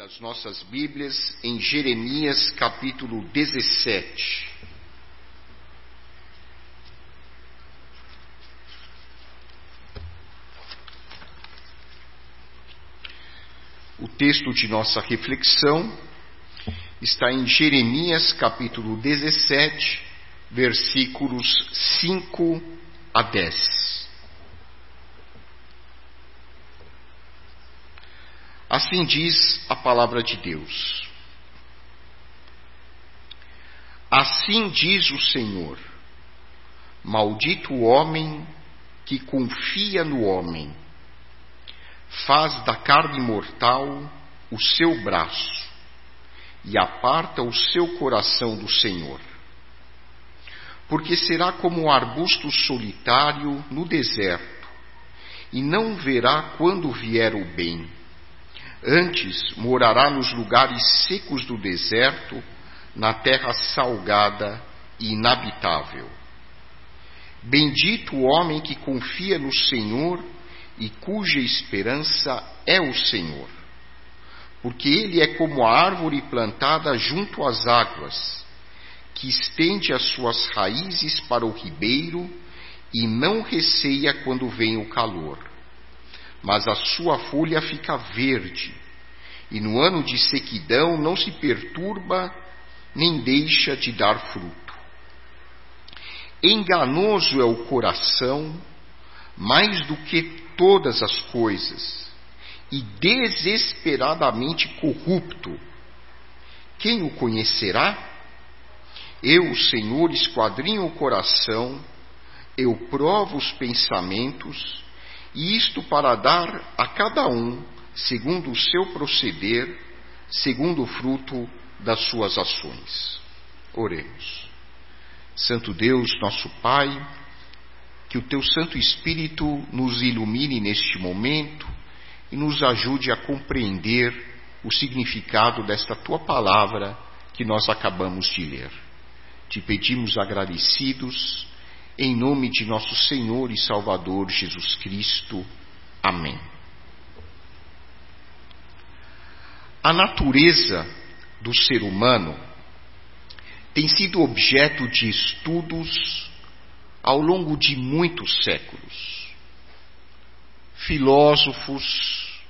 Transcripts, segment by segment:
as nossas Bíblias em Jeremias capítulo 17. O texto de nossa reflexão está em Jeremias capítulo 17, versículos 5 a 10. Assim diz a palavra de Deus. Assim diz o Senhor: Maldito o homem que confia no homem, faz da carne mortal o seu braço e aparta o seu coração do Senhor. Porque será como um arbusto solitário no deserto, e não verá quando vier o bem Antes morará nos lugares secos do deserto, na terra salgada e inabitável. Bendito o homem que confia no Senhor e cuja esperança é o Senhor. Porque ele é como a árvore plantada junto às águas, que estende as suas raízes para o ribeiro e não receia quando vem o calor mas a sua folha fica verde, e no ano de sequidão não se perturba nem deixa de dar fruto. Enganoso é o coração mais do que todas as coisas, e desesperadamente corrupto. Quem o conhecerá? Eu, Senhor, esquadrinho o coração, eu provo os pensamentos, e isto para dar a cada um, segundo o seu proceder, segundo o fruto das suas ações. Oremos. Santo Deus, nosso Pai, que o teu Santo Espírito nos ilumine neste momento e nos ajude a compreender o significado desta tua palavra que nós acabamos de ler. Te pedimos agradecidos em nome de nosso Senhor e Salvador Jesus Cristo. Amém. A natureza do ser humano tem sido objeto de estudos ao longo de muitos séculos. Filósofos,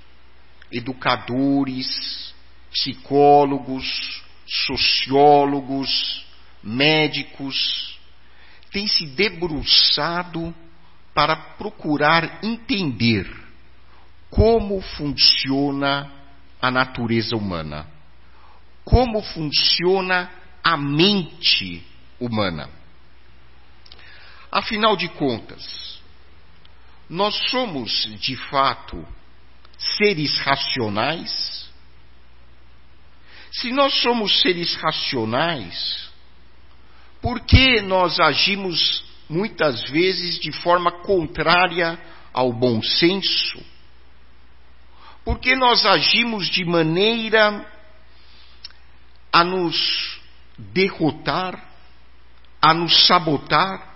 educadores, psicólogos, sociólogos, médicos, tem se debruçado para procurar entender como funciona a natureza humana, como funciona a mente humana. Afinal de contas, nós somos de fato seres racionais? Se nós somos seres racionais, por que nós agimos muitas vezes de forma contrária ao bom senso? Por que nós agimos de maneira a nos derrotar, a nos sabotar?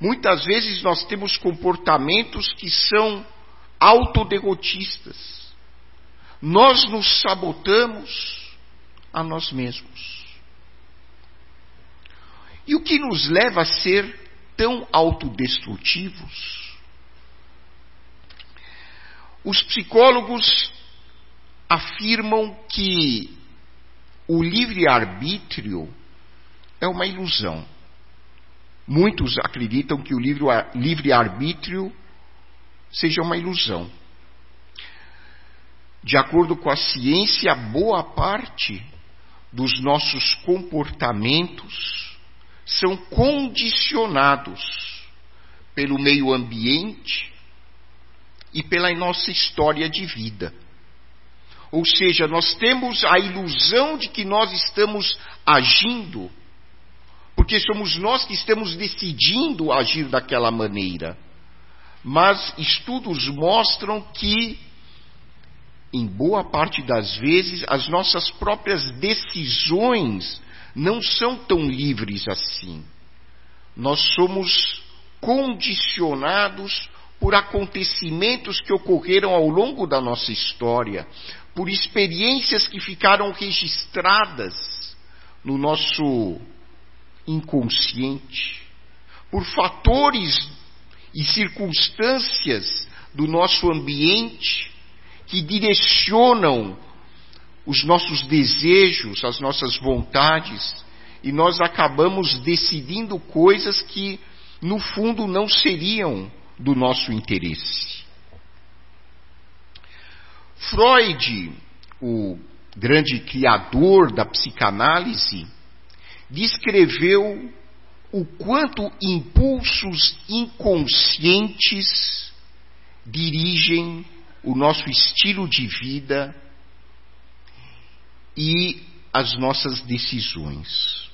Muitas vezes nós temos comportamentos que são autoderrotistas. Nós nos sabotamos a nós mesmos. E o que nos leva a ser tão autodestrutivos? Os psicólogos afirmam que o livre-arbítrio é uma ilusão. Muitos acreditam que o livre-arbítrio seja uma ilusão. De acordo com a ciência, boa parte dos nossos comportamentos são condicionados pelo meio ambiente e pela nossa história de vida. Ou seja, nós temos a ilusão de que nós estamos agindo, porque somos nós que estamos decidindo agir daquela maneira. Mas estudos mostram que, em boa parte das vezes, as nossas próprias decisões não são tão livres assim. Nós somos condicionados por acontecimentos que ocorreram ao longo da nossa história, por experiências que ficaram registradas no nosso inconsciente, por fatores e circunstâncias do nosso ambiente que direcionam os nossos desejos, as nossas vontades, e nós acabamos decidindo coisas que, no fundo, não seriam do nosso interesse. Freud, o grande criador da psicanálise, descreveu o quanto impulsos inconscientes dirigem o nosso estilo de vida e as nossas decisões.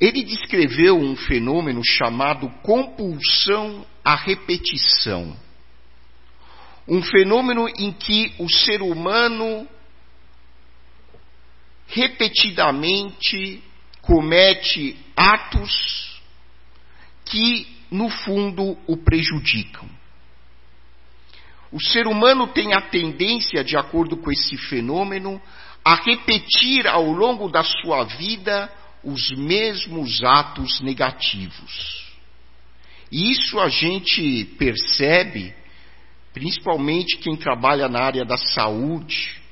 Ele descreveu um fenômeno chamado compulsão à repetição. Um fenômeno em que o ser humano repetidamente comete atos que, no fundo, o prejudicam. O ser humano tem a tendência, de acordo com esse fenômeno, a repetir ao longo da sua vida os mesmos atos negativos. E isso a gente percebe, principalmente quem trabalha na área da saúde,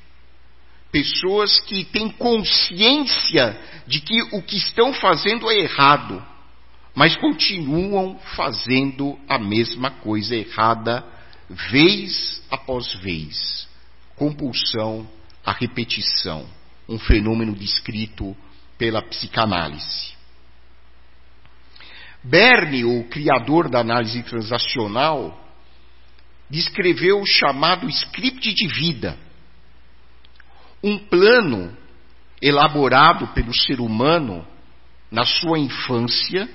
pessoas que têm consciência de que o que estão fazendo é errado, mas continuam fazendo a mesma coisa errada vez após vez. Compulsão à repetição, um fenômeno descrito pela psicanálise. Berne, o criador da análise transacional, descreveu o chamado script de vida, um plano elaborado pelo ser humano na sua infância,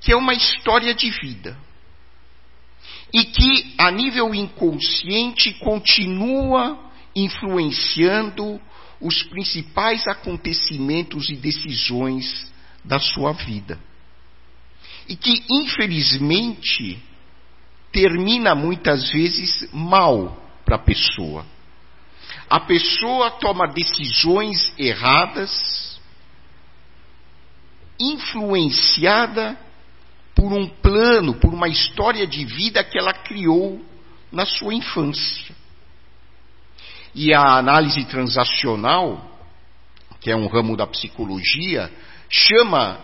que é uma história de vida e que, a nível inconsciente, continua influenciando os principais acontecimentos e decisões da sua vida. E que, infelizmente, termina muitas vezes mal para a pessoa. A pessoa toma decisões erradas, influenciada por um plano, por uma história de vida que ela criou na sua infância. E a análise transacional, que é um ramo da psicologia, chama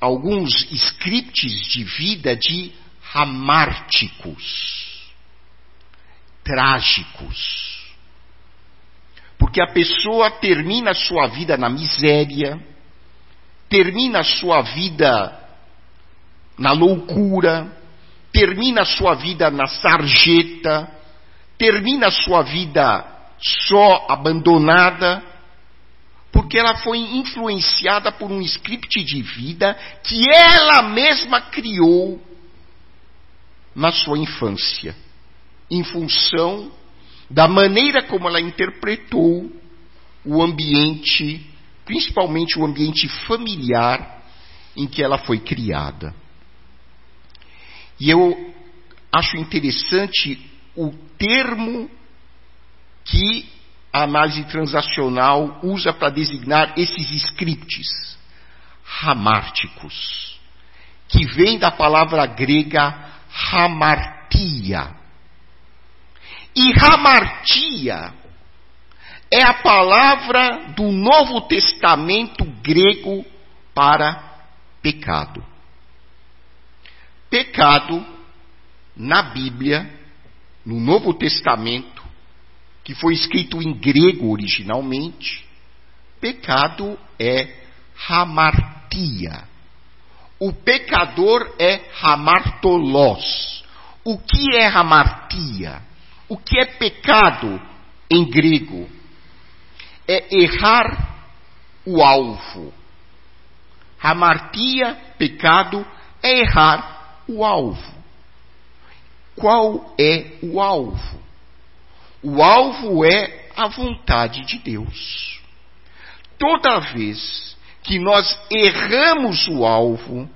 alguns scripts de vida de ramárticos, trágicos. Porque a pessoa termina a sua vida na miséria, termina a sua vida na loucura, termina a sua vida na sarjeta, termina a sua vida só, abandonada, porque ela foi influenciada por um script de vida que ela mesma criou na sua infância, em função da maneira como ela interpretou o ambiente, principalmente o ambiente familiar em que ela foi criada. E eu acho interessante o termo que a análise transacional usa para designar esses scripts ramárticos, que vem da palavra grega hamartia. E hamartia é a palavra do Novo Testamento grego para pecado. Pecado, na Bíblia, no Novo Testamento, que foi escrito em grego originalmente, pecado é hamartia. O pecador é hamartolos. O que é hamartia? O que é pecado em grego? É errar o alvo. Hamartia, pecado, é errar o alvo. Qual é o alvo? O alvo é a vontade de Deus. Toda vez que nós erramos o alvo,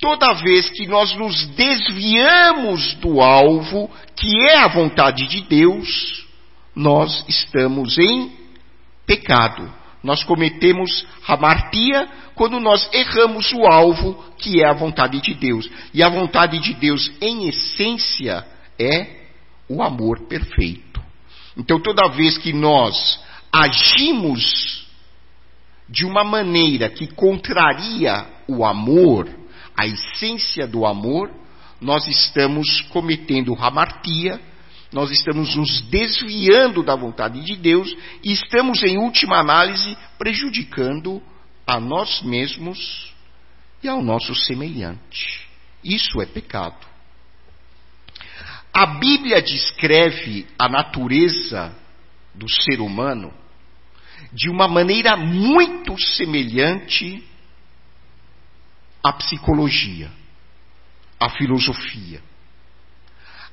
toda vez que nós nos desviamos do alvo, que é a vontade de Deus, nós estamos em pecado. Nós cometemos hamartia quando nós erramos o alvo, que é a vontade de Deus. E a vontade de Deus, em essência, é o amor perfeito. Então, toda vez que nós agimos de uma maneira que contraria o amor, a essência do amor, nós estamos cometendo hamartia, nós estamos nos desviando da vontade de Deus e estamos, em última análise, prejudicando a nós mesmos e ao nosso semelhante. Isso é pecado. A Bíblia descreve a natureza do ser humano de uma maneira muito semelhante à psicologia, à filosofia.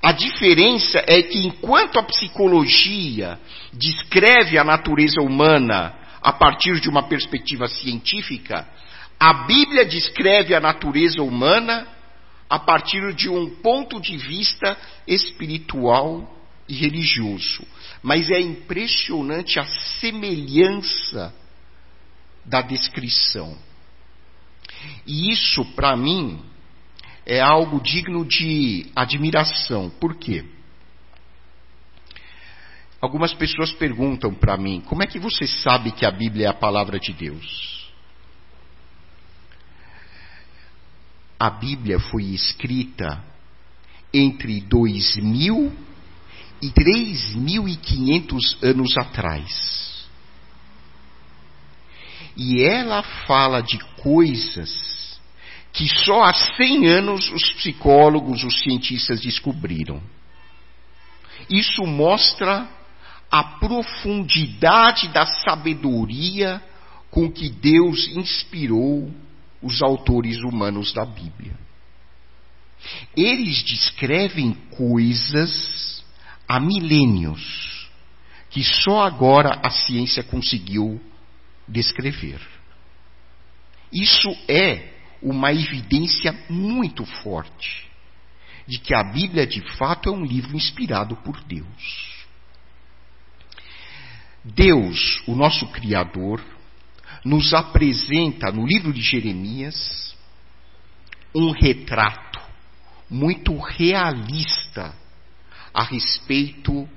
A diferença é que enquanto a psicologia descreve a natureza humana a partir de uma perspectiva científica, a Bíblia descreve a natureza humana a partir de um ponto de vista espiritual e religioso. Mas é impressionante a semelhança da descrição. E isso, para mim, é algo digno de admiração. Por quê? Algumas pessoas perguntam para mim: como é que você sabe que a Bíblia é a palavra de Deus? A Bíblia foi escrita entre 2000 e 3.500 anos atrás. E ela fala de coisas que só há 100 anos os psicólogos, os cientistas descobriram. Isso mostra a profundidade da sabedoria com que Deus inspirou os autores humanos da Bíblia. Eles descrevem coisas há milênios que só agora a ciência conseguiu descrever. Isso é uma evidência muito forte de que a Bíblia de fato é um livro inspirado por Deus. Deus, o nosso Criador, nos apresenta no livro de Jeremias um retrato muito realista a respeito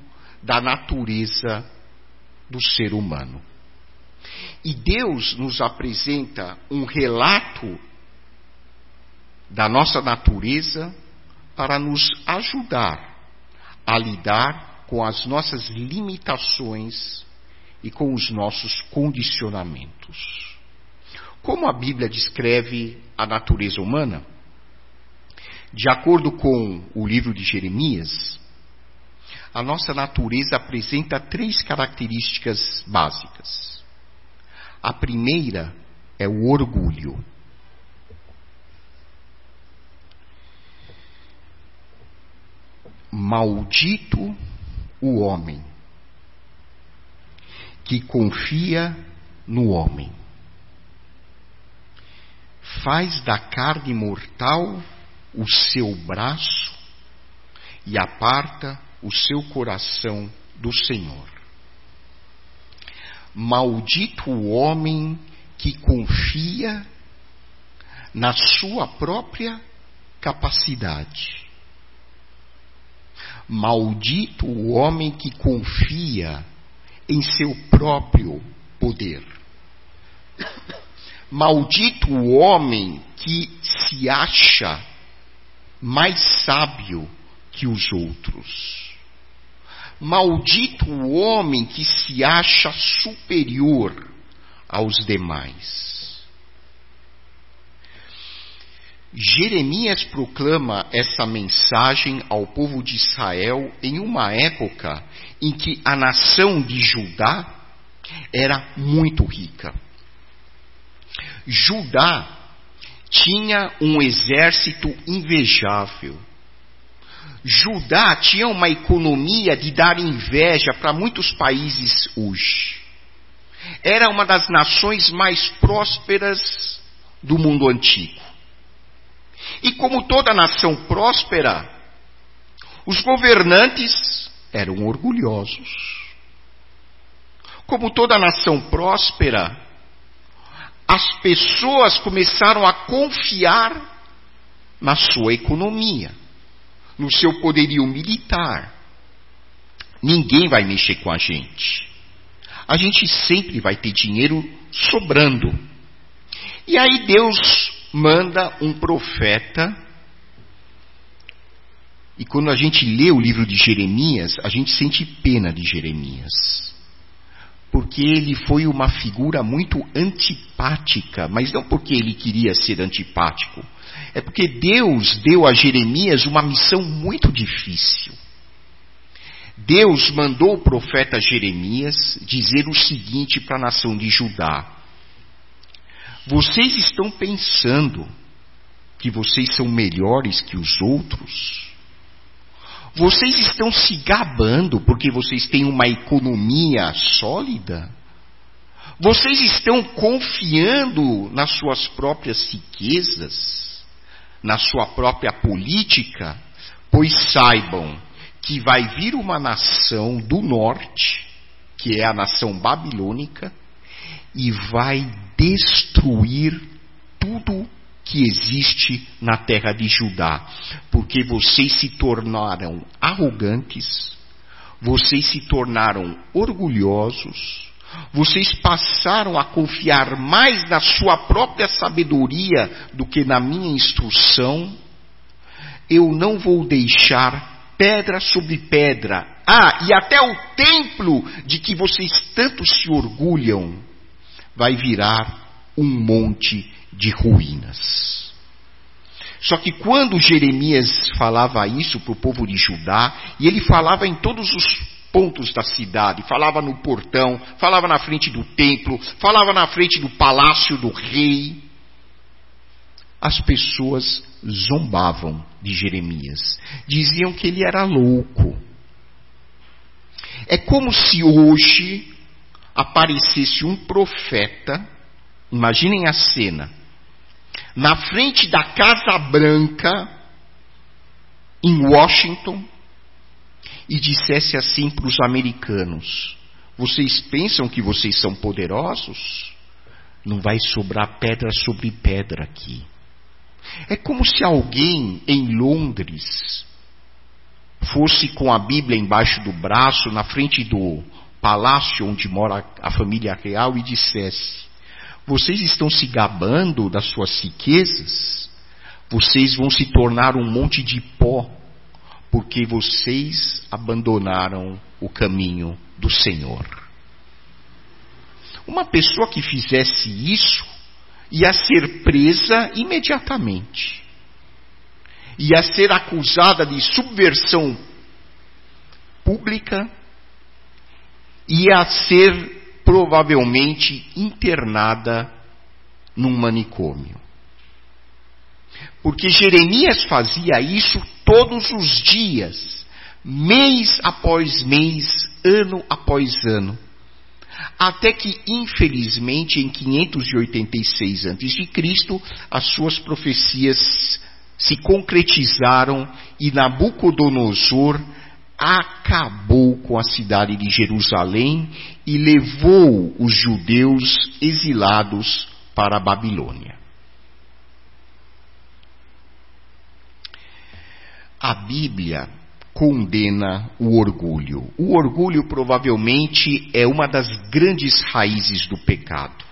da natureza do ser humano. E Deus nos apresenta um relato da nossa natureza para nos ajudar a lidar com as nossas limitações e com os nossos condicionamentos. Como a Bíblia descreve a natureza humana? De acordo com o livro de Jeremias, a nossa natureza apresenta três características básicas. A primeira é o orgulho. Maldito o homem que confia no homem. Faz da carne mortal o seu braço e aparta o seu coração do Senhor. Maldito o homem que confia na sua própria capacidade. Maldito o homem que confia em seu próprio poder. Maldito o homem que se acha mais sábio que os outros. Maldito o homem que se acha superior aos demais. Jeremias proclama essa mensagem ao povo de Israel em uma época em que a nação de Judá era muito rica. Judá tinha um exército invejável. Judá tinha uma economia de dar inveja para muitos países hoje. Era uma das nações mais prósperas do mundo antigo. E como toda nação próspera, os governantes eram orgulhosos. Como toda nação próspera, as pessoas começaram a confiar na sua economia, no seu poderio militar. Ninguém vai mexer com a gente. A gente sempre vai ter dinheiro sobrando. E aí Deus manda um profeta. E quando a gente lê o livro de Jeremias, a gente sente pena de Jeremias porque ele foi uma figura muito antipática, mas não porque ele queria ser antipático, é porque Deus deu a Jeremias uma missão muito difícil. Deus mandou o profeta Jeremias dizer o seguinte para a nação de Judá: Vocês estão pensando que vocês são melhores que os outros? Vocês estão se gabando porque vocês têm uma economia sólida? Vocês estão confiando nas suas próprias riquezas, na sua própria política? Pois saibam que vai vir uma nação do norte, que é a nação babilônica, e vai destruir tudo que existe na terra de Judá, porque vocês se tornaram arrogantes, vocês se tornaram orgulhosos, vocês passaram a confiar mais na sua própria sabedoria do que na minha instrução. Eu não vou deixar pedra sobre pedra. Ah, e até o templo de que vocês tanto se orgulham vai virar um monte de ruínas. Só que quando Jeremias falava isso para o povo de Judá, e ele falava em todos os pontos da cidade, falava no portão, falava na frente do templo, falava na frente do palácio do rei, as pessoas zombavam de Jeremias, diziam que ele era louco. É como se hoje aparecesse um profeta, imaginem a cena, na frente da Casa Branca, em Washington, e dissesse assim para os americanos: Vocês pensam que vocês são poderosos? Não vai sobrar pedra sobre pedra aqui. É como se alguém em Londres fosse com a Bíblia embaixo do braço, na frente do palácio onde mora a família real, e dissesse: vocês estão se gabando das suas riquezas, vocês vão se tornar um monte de pó, porque vocês abandonaram o caminho do Senhor. Uma pessoa que fizesse isso ia ser presa imediatamente, ia ser acusada de subversão pública, ia ser provavelmente internada num manicômio. Porque Jeremias fazia isso todos os dias, mês após mês, ano após ano. Até que, infelizmente, em 586 a.C., as suas profecias se concretizaram e Nabucodonosor acabou com a cidade de Jerusalém e levou os judeus exilados para a Babilônia. A Bíblia condena o orgulho. O orgulho provavelmente é uma das grandes raízes do pecado.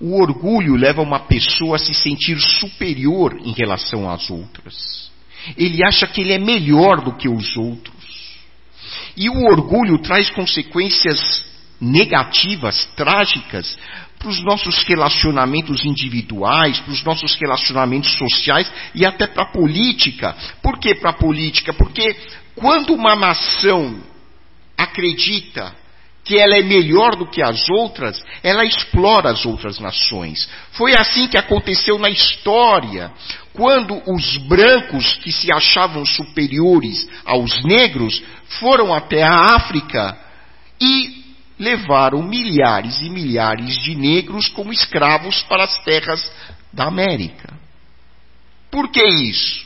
O orgulho leva uma pessoa a se sentir superior em relação às outras. Ele acha que ele é melhor do que os outros. E o orgulho traz consequências negativas, trágicas, para os nossos relacionamentos individuais, para os nossos relacionamentos sociais e até para a política. Por que para a política? Porque quando uma nação acredita que ela é melhor do que as outras, ela explora as outras nações. Foi assim que aconteceu na história, quando os brancos que se achavam superiores aos negros foram até a África e levaram milhares e milhares de negros como escravos para as terras da América. Por que isso?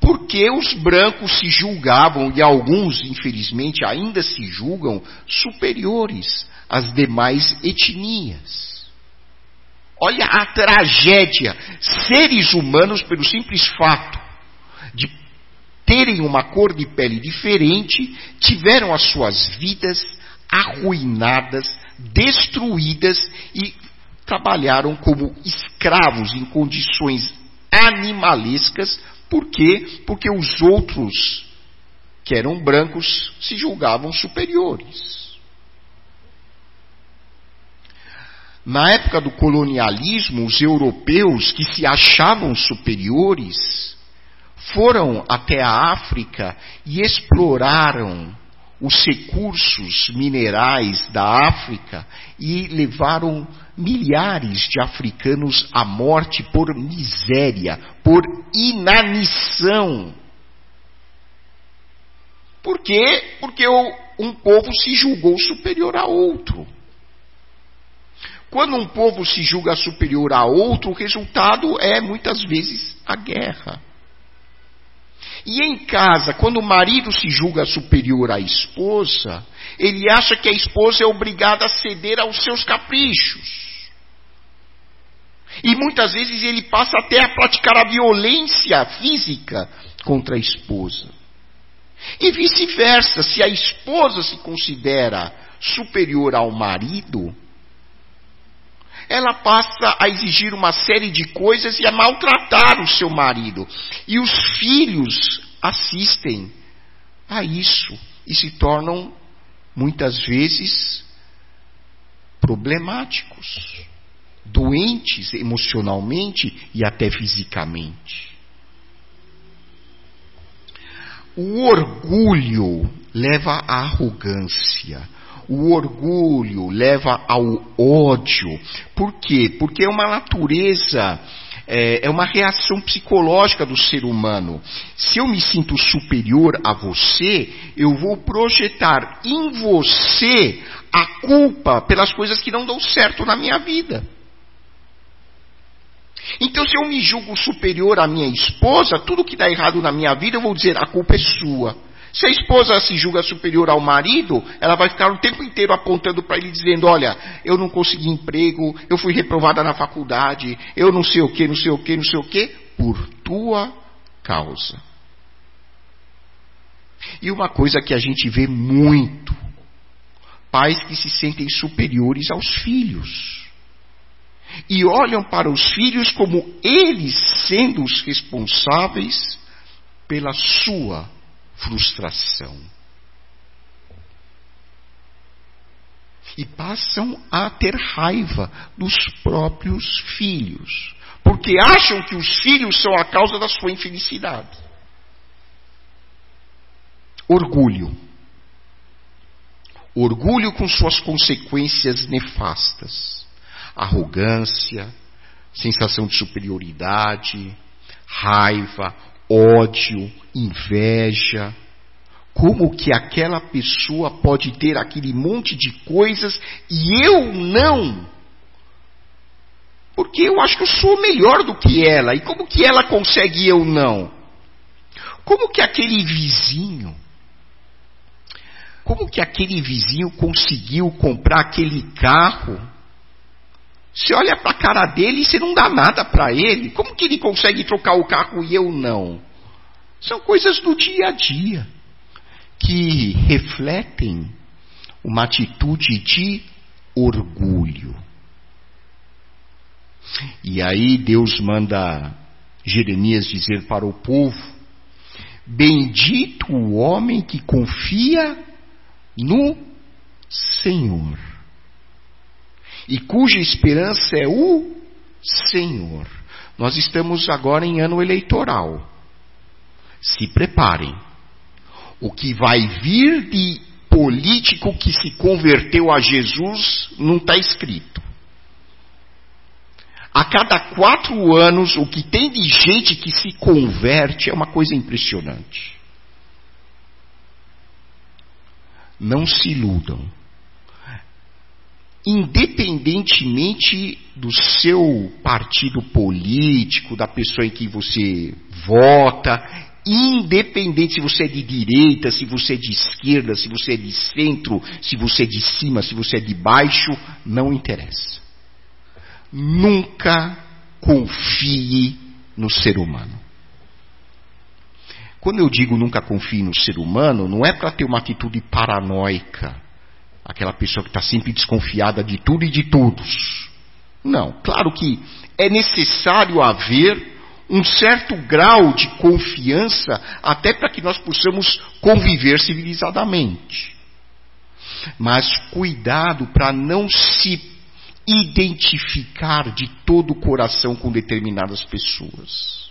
Porque os brancos se julgavam, e alguns, infelizmente, ainda se julgam superiores às demais etnias. Olha a tragédia. Seres humanos, pelo simples fato de terem uma cor de pele diferente, tiveram as suas vidas arruinadas, destruídas e trabalharam como escravos em condições animalescas por quê? Porque os outros, que eram brancos, se julgavam superiores. Na época do colonialismo, os europeus que se achavam superiores foram até a África e exploraram os recursos minerais da África e levaram milhares de africanos à morte por miséria, por inanição. Por quê? Porque um povo se julgou superior a outro. Quando um povo se julga superior a outro, o resultado é muitas vezes a guerra. E em casa, quando o marido se julga superior à esposa, ele acha que a esposa é obrigada a ceder aos seus caprichos. E muitas vezes ele passa até a praticar a violência física contra a esposa. E vice-versa, se a esposa se considera superior ao marido, ela passa a exigir uma série de coisas e a maltratar o seu marido. E os filhos assistem a isso e se tornam, muitas vezes, problemáticos, doentes emocionalmente e até fisicamente. O orgulho leva à arrogância o orgulho leva ao ódio. Por quê? Porque é uma natureza, é, é uma reação psicológica do ser humano. Se eu me sinto superior a você, eu vou projetar em você a culpa pelas coisas que não dão certo na minha vida. Então, se eu me julgo superior à minha esposa, tudo que dá errado na minha vida, eu vou dizer: a culpa é sua. Se a esposa se julga superior ao marido, ela vai ficar o tempo inteiro apontando para ele, dizendo: Olha, eu não consegui emprego, eu fui reprovada na faculdade, eu não sei o que, não sei o que, não sei o que, por tua causa. E uma coisa que a gente vê muito: pais que se sentem superiores aos filhos. E olham para os filhos como eles sendo os responsáveis pela sua frustração. E passam a ter raiva dos próprios filhos, porque acham que os filhos são a causa da sua infelicidade. Orgulho. Orgulho com suas consequências nefastas. Arrogância, sensação de superioridade, raiva, ódio, inveja. Como que aquela pessoa pode ter aquele monte de coisas e eu não? Porque eu acho que eu sou melhor do que ela. E como que ela consegue e eu não? Como que aquele vizinho, como que aquele vizinho conseguiu comprar aquele carro? Você olha para a cara dele e você não dá nada para ele. Como que ele consegue trocar o carro e eu não? São coisas do dia a dia que refletem uma atitude de orgulho. E aí Deus manda Jeremias dizer para o povo: Bendito o homem que confia no Senhor e cuja esperança é o Senhor. Nós estamos agora em ano eleitoral. Se preparem. O que vai vir de político que se converteu a Jesus não está escrito. A cada quatro anos, o que tem de gente que se converte é uma coisa impressionante. Não se iludam independentemente do seu partido político, da pessoa em que você vota, independente se você é de direita, se você é de esquerda, se você é de centro, se você é de cima, se você é de baixo, não interessa. Nunca confie no ser humano. Quando eu digo nunca confie no ser humano, não é para ter uma atitude paranoica, aquela pessoa que está sempre desconfiada de tudo e de todos. Não, claro que é necessário haver um certo grau de confiança até para que nós possamos conviver civilizadamente. Mas cuidado para não se identificar de todo o coração com determinadas pessoas.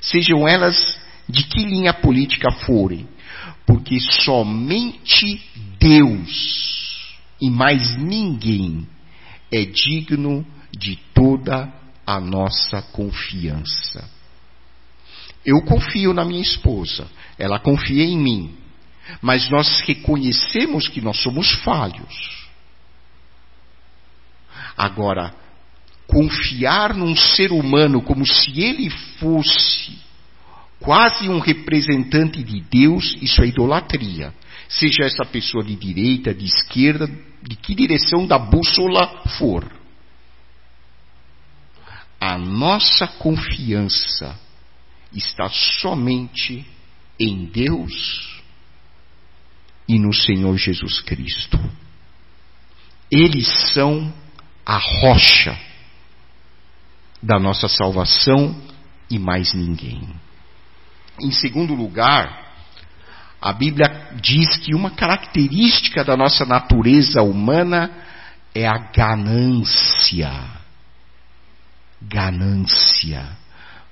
Sejam elas de que linha política forem, porque somente Deus e mais ninguém é digno de toda a nossa confiança. Eu confio na minha esposa, ela confia em mim, mas nós reconhecemos que nós somos falhos. Agora, confiar num ser humano como se ele fosse quase um representante de Deus, isso é idolatria. Seja essa pessoa de direita, de esquerda, de que direção da bússola for. A nossa confiança está somente em Deus e no Senhor Jesus Cristo. Eles são a rocha da nossa salvação e mais ninguém. Em segundo lugar, a Bíblia diz que uma característica da nossa natureza humana é a ganância. Ganância.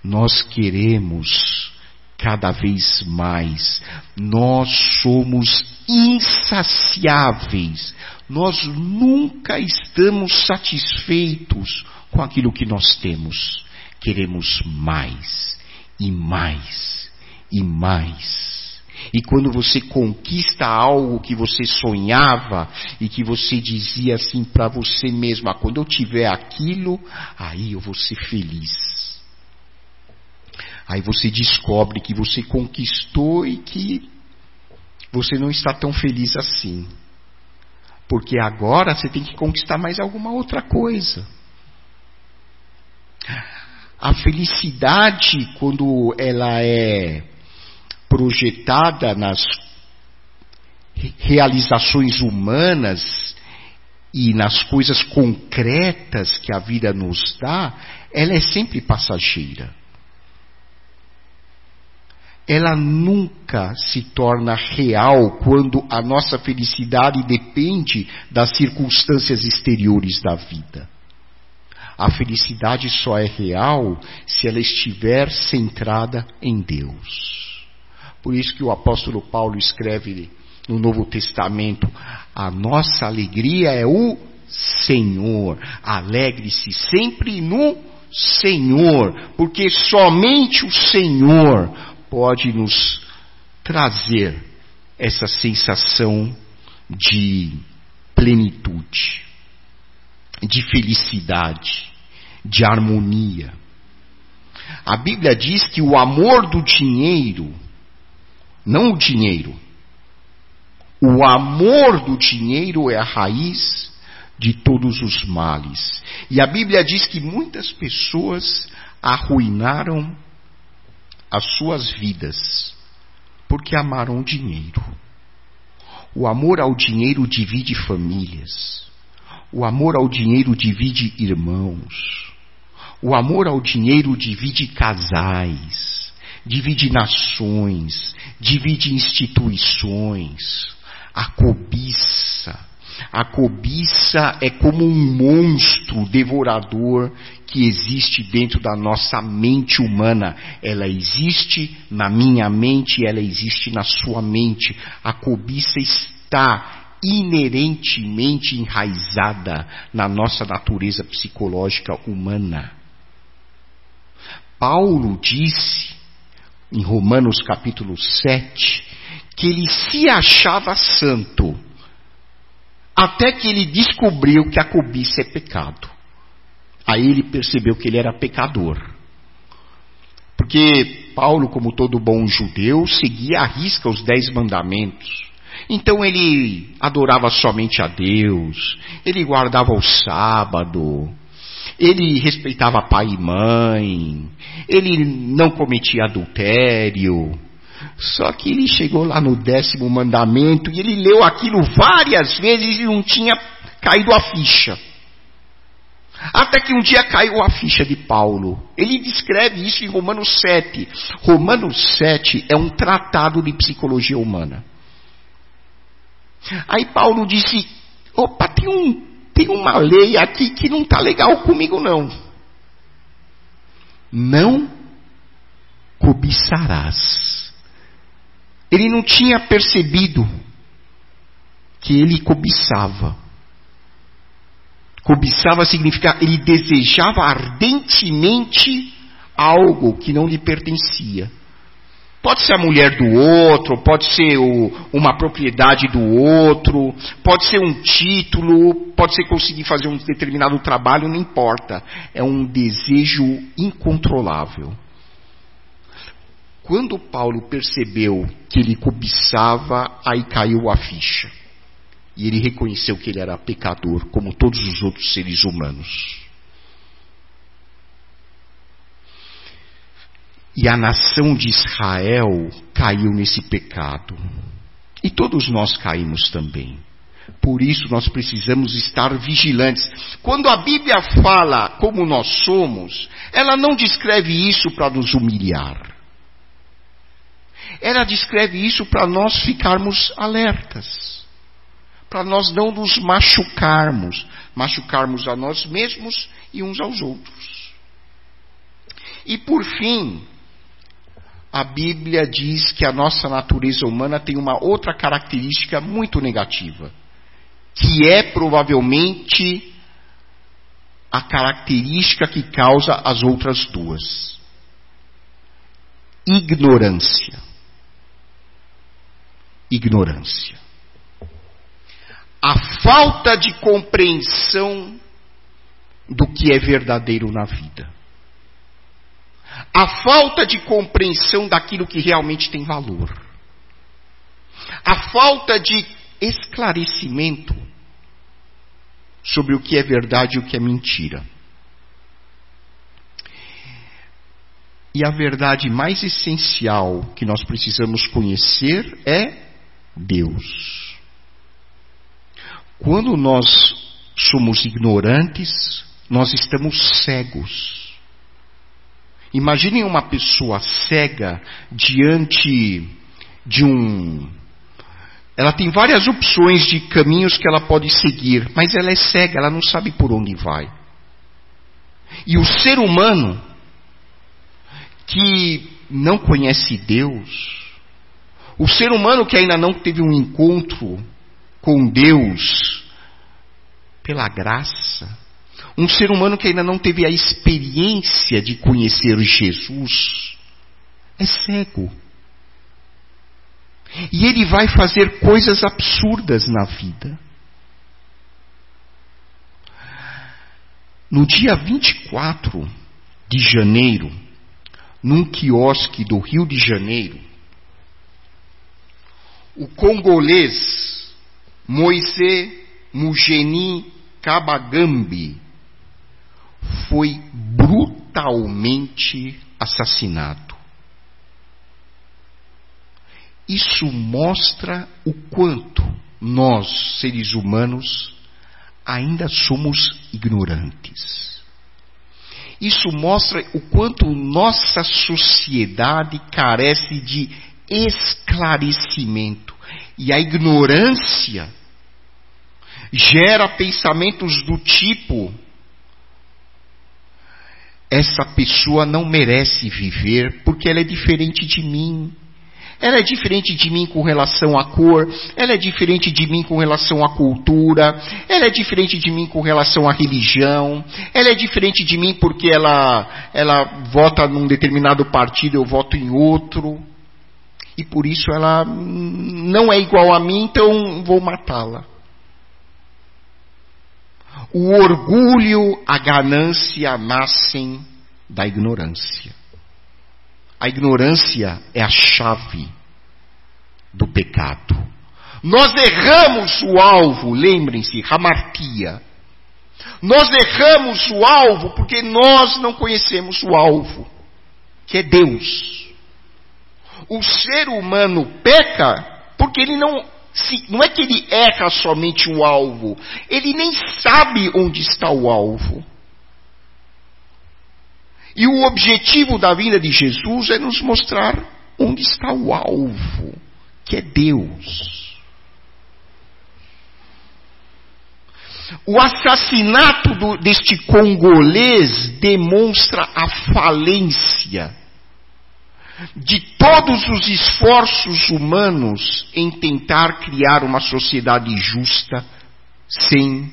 Nós queremos cada vez mais. Nós somos insaciáveis. Nós nunca estamos satisfeitos com aquilo que nós temos. Queremos mais e mais e mais. E quando você conquista algo que você sonhava e que você dizia assim para você mesmo: ah, quando eu tiver aquilo, aí eu vou ser feliz. Aí você descobre que você conquistou e que você não está tão feliz assim. Porque agora você tem que conquistar mais alguma outra coisa. A felicidade, quando ela é projetada nas realizações humanas e nas coisas concretas que a vida nos dá, ela é sempre passageira. Ela nunca se torna real quando a nossa felicidade depende das circunstâncias exteriores da vida. A felicidade só é real se ela estiver centrada em Deus. Por isso que o apóstolo Paulo escreve no Novo Testamento: a nossa alegria é o Senhor. Alegre-se sempre no Senhor, porque somente o Senhor pode nos trazer essa sensação de plenitude, de felicidade, de harmonia. A Bíblia diz que o amor do dinheiro não o dinheiro. O amor do dinheiro é a raiz de todos os males. E a Bíblia diz que muitas pessoas arruinaram as suas vidas porque amaram o dinheiro. O amor ao dinheiro divide famílias. O amor ao dinheiro divide irmãos. O amor ao dinheiro divide casais divide nações, divide instituições. A cobiça. A cobiça é como um monstro devorador que existe dentro da nossa mente humana. Ela existe na minha mente, ela existe na sua mente. A cobiça está inerentemente enraizada na nossa natureza psicológica humana. Paulo disse em Romanos capítulo 7, que ele se achava santo, Até que ele descobriu que a cobiça é pecado. Aí ele percebeu que ele era pecador. Porque Paulo, como todo bom judeu, seguia à risca os dez mandamentos. Então ele adorava somente a Deus, ele guardava o sábado, ele respeitava pai e mãe, ele não cometia adultério. Só que ele chegou lá no décimo mandamento e ele leu aquilo várias vezes e não tinha caído a ficha. Até que um dia caiu a ficha de Paulo. Ele descreve isso em Romanos 7. Romanos 7 é um tratado de psicologia humana. Aí Paulo disse: opa, tem, um, tem uma lei aqui que não está legal comigo, não. Não cobiçarás. Ele não tinha percebido que ele cobiçava. Cobiçava significa ele desejava ardentemente algo que não lhe pertencia. Pode ser a mulher do outro, pode ser o, uma propriedade do outro, pode ser um título, pode ser conseguir fazer um determinado trabalho, não importa. É um desejo incontrolável. Quando Paulo percebeu que ele cobiçava, aí caiu a ficha. E ele reconheceu que ele era pecador, como todos os outros seres humanos. E a nação de Israel caiu nesse pecado. E todos nós caímos também. Por isso nós precisamos estar vigilantes. Quando a Bíblia fala como nós somos, ela não descreve isso para nos humilhar. Ela descreve isso para nós ficarmos alertas para nós não nos machucarmos, machucarmos a nós mesmos e uns aos outros. E por fim, a Bíblia diz que a nossa natureza humana tem uma outra característica muito negativa, que é provavelmente a característica que causa as outras duas: ignorância. Ignorância a falta de compreensão do que é verdadeiro na vida. A falta de compreensão daquilo que realmente tem valor. A falta de esclarecimento sobre o que é verdade e o que é mentira. E a verdade mais essencial que nós precisamos conhecer é Deus. Quando nós somos ignorantes, nós estamos cegos. Imaginem uma pessoa cega diante de um. Ela tem várias opções de caminhos que ela pode seguir, mas ela é cega, ela não sabe por onde vai. E o ser humano que não conhece Deus, o ser humano que ainda não teve um encontro com Deus pela graça. Um ser humano que ainda não teve a experiência de conhecer Jesus é cego. E ele vai fazer coisas absurdas na vida. No dia 24 de janeiro, num quiosque do Rio de Janeiro, o congolês Moisés Mugeni Kabagambi foi brutalmente assassinado. Isso mostra o quanto nós, seres humanos, ainda somos ignorantes. Isso mostra o quanto nossa sociedade carece de esclarecimento. E a ignorância gera pensamentos do tipo: essa pessoa não merece viver porque ela é diferente de mim. Ela é diferente de mim com relação à cor, ela é diferente de mim com relação à cultura, ela é diferente de mim com relação à religião, ela é diferente de mim porque ela, ela vota num determinado partido, eu voto em outro. E por isso ela não é igual a mim, então vou matá-la. O orgulho, a ganância nascem da ignorância. A ignorância é a chave do pecado. Nós erramos o alvo, lembrem-se, hamartia. Nós erramos o alvo porque nós não conhecemos o alvo, que é Deus. O ser humano peca porque ele não se, não é que ele erra somente o alvo, ele nem sabe onde está o alvo. E o objetivo da vinda de Jesus é nos mostrar onde está o alvo, que é Deus. O assassinato do, deste congolês demonstra a falência de todos os esforços humanos em tentar criar uma sociedade justa sem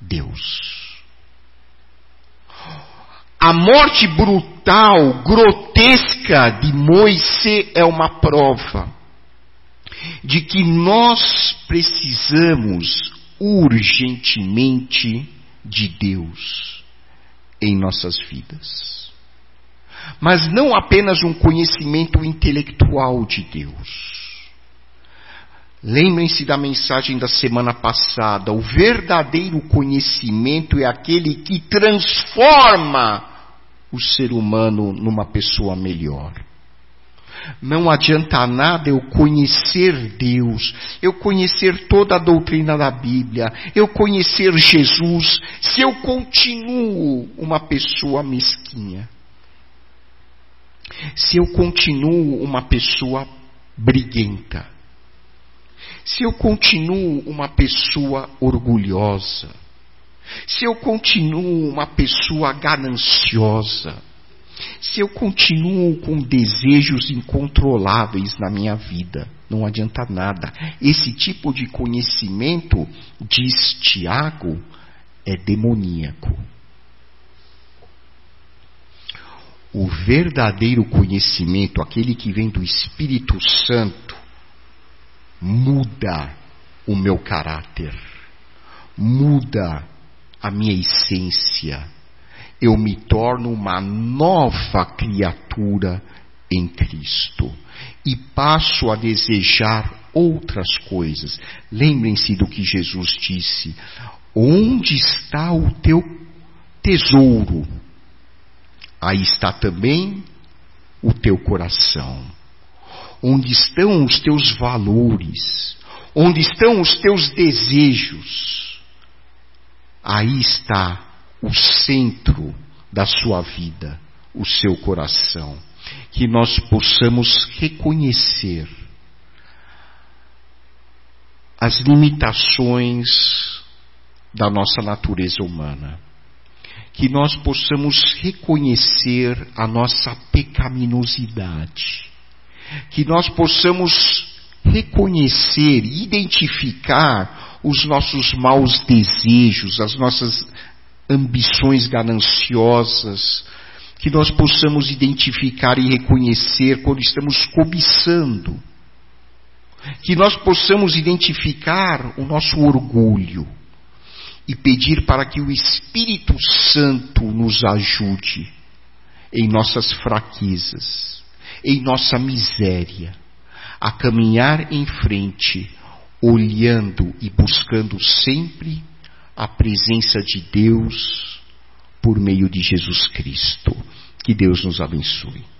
Deus. A morte brutal, grotesca de Moisés é uma prova de que nós precisamos urgentemente de Deus em nossas vidas. Mas não apenas um conhecimento intelectual de Deus. Lembrem-se da mensagem da semana passada. O verdadeiro conhecimento é aquele que transforma o ser humano numa pessoa melhor. Não adianta nada eu conhecer Deus, eu conhecer toda a doutrina da Bíblia, eu conhecer Jesus, se eu continuo uma pessoa mesquinha. Se eu continuo uma pessoa briguenta. Se eu continuo uma pessoa orgulhosa. Se eu continuo uma pessoa gananciosa se eu continuo com desejos incontroláveis na minha vida, não adianta nada. Esse tipo de conhecimento, diz Tiago, é demoníaco. O verdadeiro conhecimento, aquele que vem do Espírito Santo, muda o meu caráter, muda a minha essência eu me torno uma nova criatura em Cristo e passo a desejar outras coisas. Lembrem-se do que Jesus disse: onde está o teu tesouro? Aí está também o teu coração. Onde estão os teus valores? Onde estão os teus desejos? Aí está o centro da sua vida, o seu coração. Que nós possamos reconhecer as limitações da nossa natureza humana. Que nós possamos reconhecer a nossa pecaminosidade. Que nós possamos reconhecer, identificar os nossos maus desejos, as nossas ambições gananciosas, que nós possamos identificar e reconhecer quando estamos cobiçando, que nós possamos identificar o nosso orgulho e pedir para que o Espírito Santo nos ajude em nossas fraquezas, em nossa miséria, a caminhar em frente, olhando e buscando sempre a presença de Deus por meio de Jesus Cristo. Que Deus nos abençoe.